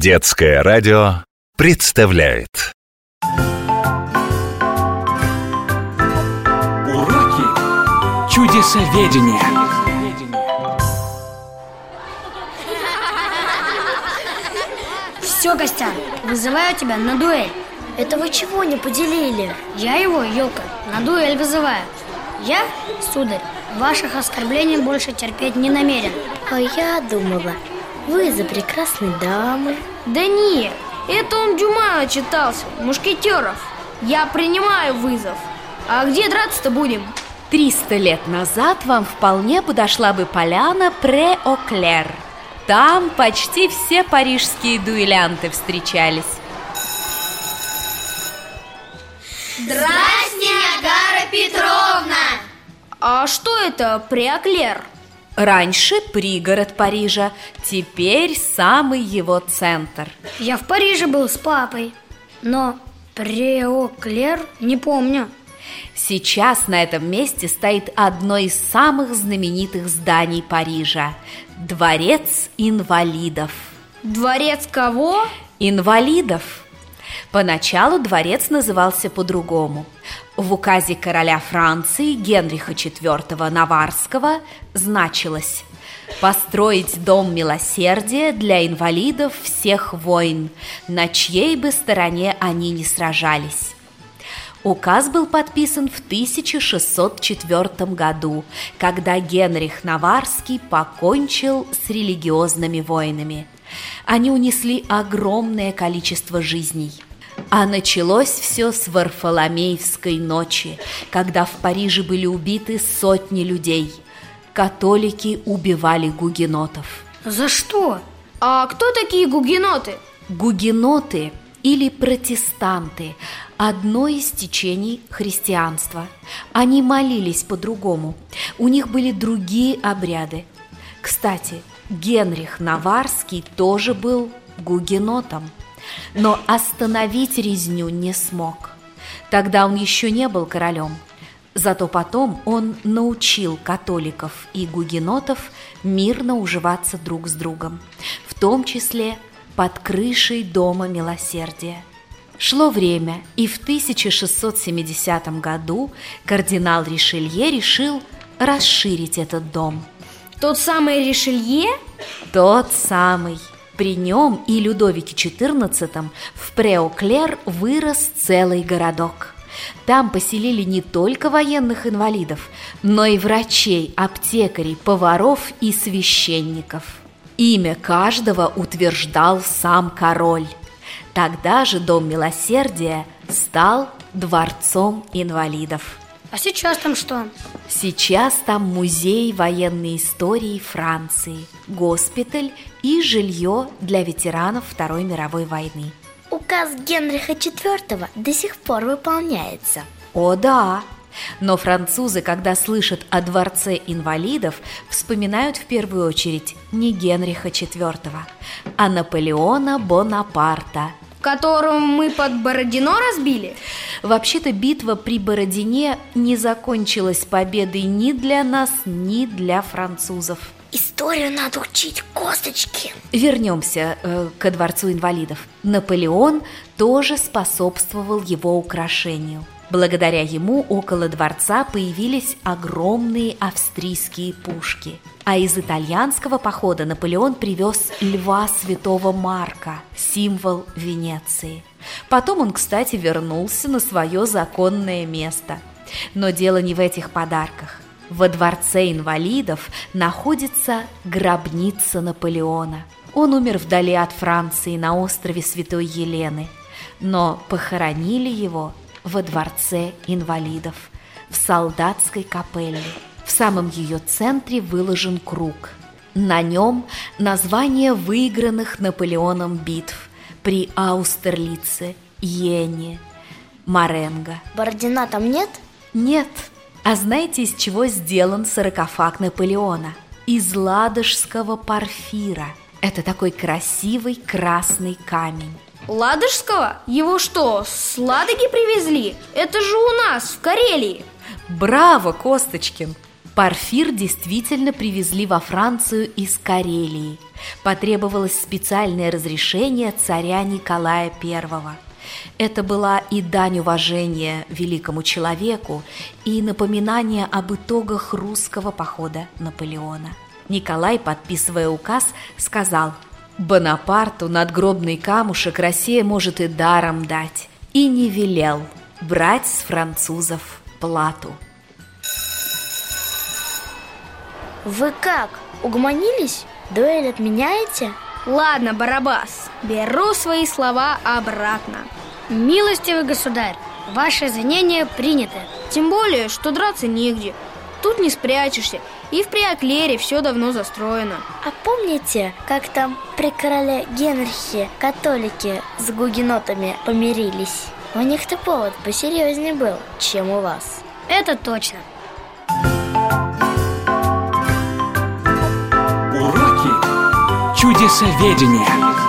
Детское радио представляет Уроки чудесоведения. Все, Костян, вызываю тебя на дуэль. Это вы чего не поделили? Я его, Елка, на дуэль вызываю. Я, сударь, ваших оскорблений больше терпеть не намерен. А я думала, вы за прекрасной дамы. Да нет, это он Дюма читался, мушкетеров. Я принимаю вызов. А где драться-то будем? Триста лет назад вам вполне подошла бы поляна Пре-Оклер. Там почти все парижские дуэлянты встречались. Здрасте, Агара Петровна! А что это Преоклер? Раньше пригород Парижа, теперь самый его центр. Я в Париже был с папой, но Преоклер не помню. Сейчас на этом месте стоит одно из самых знаменитых зданий Парижа – Дворец инвалидов. Дворец кого? Инвалидов. Поначалу дворец назывался по-другому. В указе короля Франции Генриха IV Наварского значилось построить дом милосердия для инвалидов всех войн, на чьей бы стороне они не сражались. Указ был подписан в 1604 году, когда Генрих Наварский покончил с религиозными войнами. Они унесли огромное количество жизней. А началось все с Варфоломеевской ночи, когда в Париже были убиты сотни людей. Католики убивали гугенотов. За что? А кто такие гугеноты? Гугеноты или протестанты – одно из течений христианства. Они молились по-другому. У них были другие обряды. Кстати, Генрих Наварский тоже был гугенотом, но остановить резню не смог. Тогда он еще не был королем. Зато потом он научил католиков и гугенотов мирно уживаться друг с другом, в том числе под крышей Дома Милосердия. Шло время, и в 1670 году кардинал Ришелье решил расширить этот дом. Тот самый Ришелье? Тот самый. При нем и Людовике XIV в Преоклер вырос целый городок. Там поселили не только военных инвалидов, но и врачей, аптекарей, поваров и священников. Имя каждого утверждал сам король. Тогда же Дом Милосердия стал Дворцом инвалидов. А сейчас там что? Сейчас там музей военной истории Франции, госпиталь и жилье для ветеранов Второй мировой войны. Указ Генриха IV до сих пор выполняется. О да! Но французы, когда слышат о дворце инвалидов, вспоминают в первую очередь не Генриха IV, а Наполеона Бонапарта, в котором мы под Бородино разбили? Вообще-то битва при Бородине не закончилась победой ни для нас, ни для французов. Историю надо учить, косточки. Вернемся э, ко дворцу инвалидов. Наполеон тоже способствовал его украшению. Благодаря ему около дворца появились огромные австрийские пушки. А из итальянского похода Наполеон привез льва святого Марка, символ Венеции. Потом он, кстати, вернулся на свое законное место. Но дело не в этих подарках. Во дворце инвалидов находится гробница Наполеона. Он умер вдали от Франции на острове Святой Елены, но похоронили его во дворце инвалидов, в солдатской капелле. В самом ее центре выложен круг. На нем название выигранных Наполеоном битв при Аустерлице, Йене, Маренго. Бородина там нет? Нет. А знаете, из чего сделан саркофаг Наполеона? Из ладожского порфира. Это такой красивый красный камень. Ладожского? Его что, с Ладоги привезли? Это же у нас, в Карелии Браво, Косточкин! Парфир действительно привезли во Францию из Карелии. Потребовалось специальное разрешение царя Николая I. Это была и дань уважения великому человеку, и напоминание об итогах русского похода Наполеона. Николай, подписывая указ, сказал «Бонапарту надгробный камушек Россия может и даром дать» и не велел брать с французов плату. Вы как, угомонились? Дуэль отменяете? Ладно, Барабас, беру свои слова обратно. Милостивый государь, ваши извинения приняты. Тем более, что драться негде. Тут не спрячешься, и в Приоклере все давно застроено. А помните, как там при короле Генрихе католики с гугенотами помирились? У них-то повод посерьезнее был, чем у вас. Это точно. Уроки чудесоведения.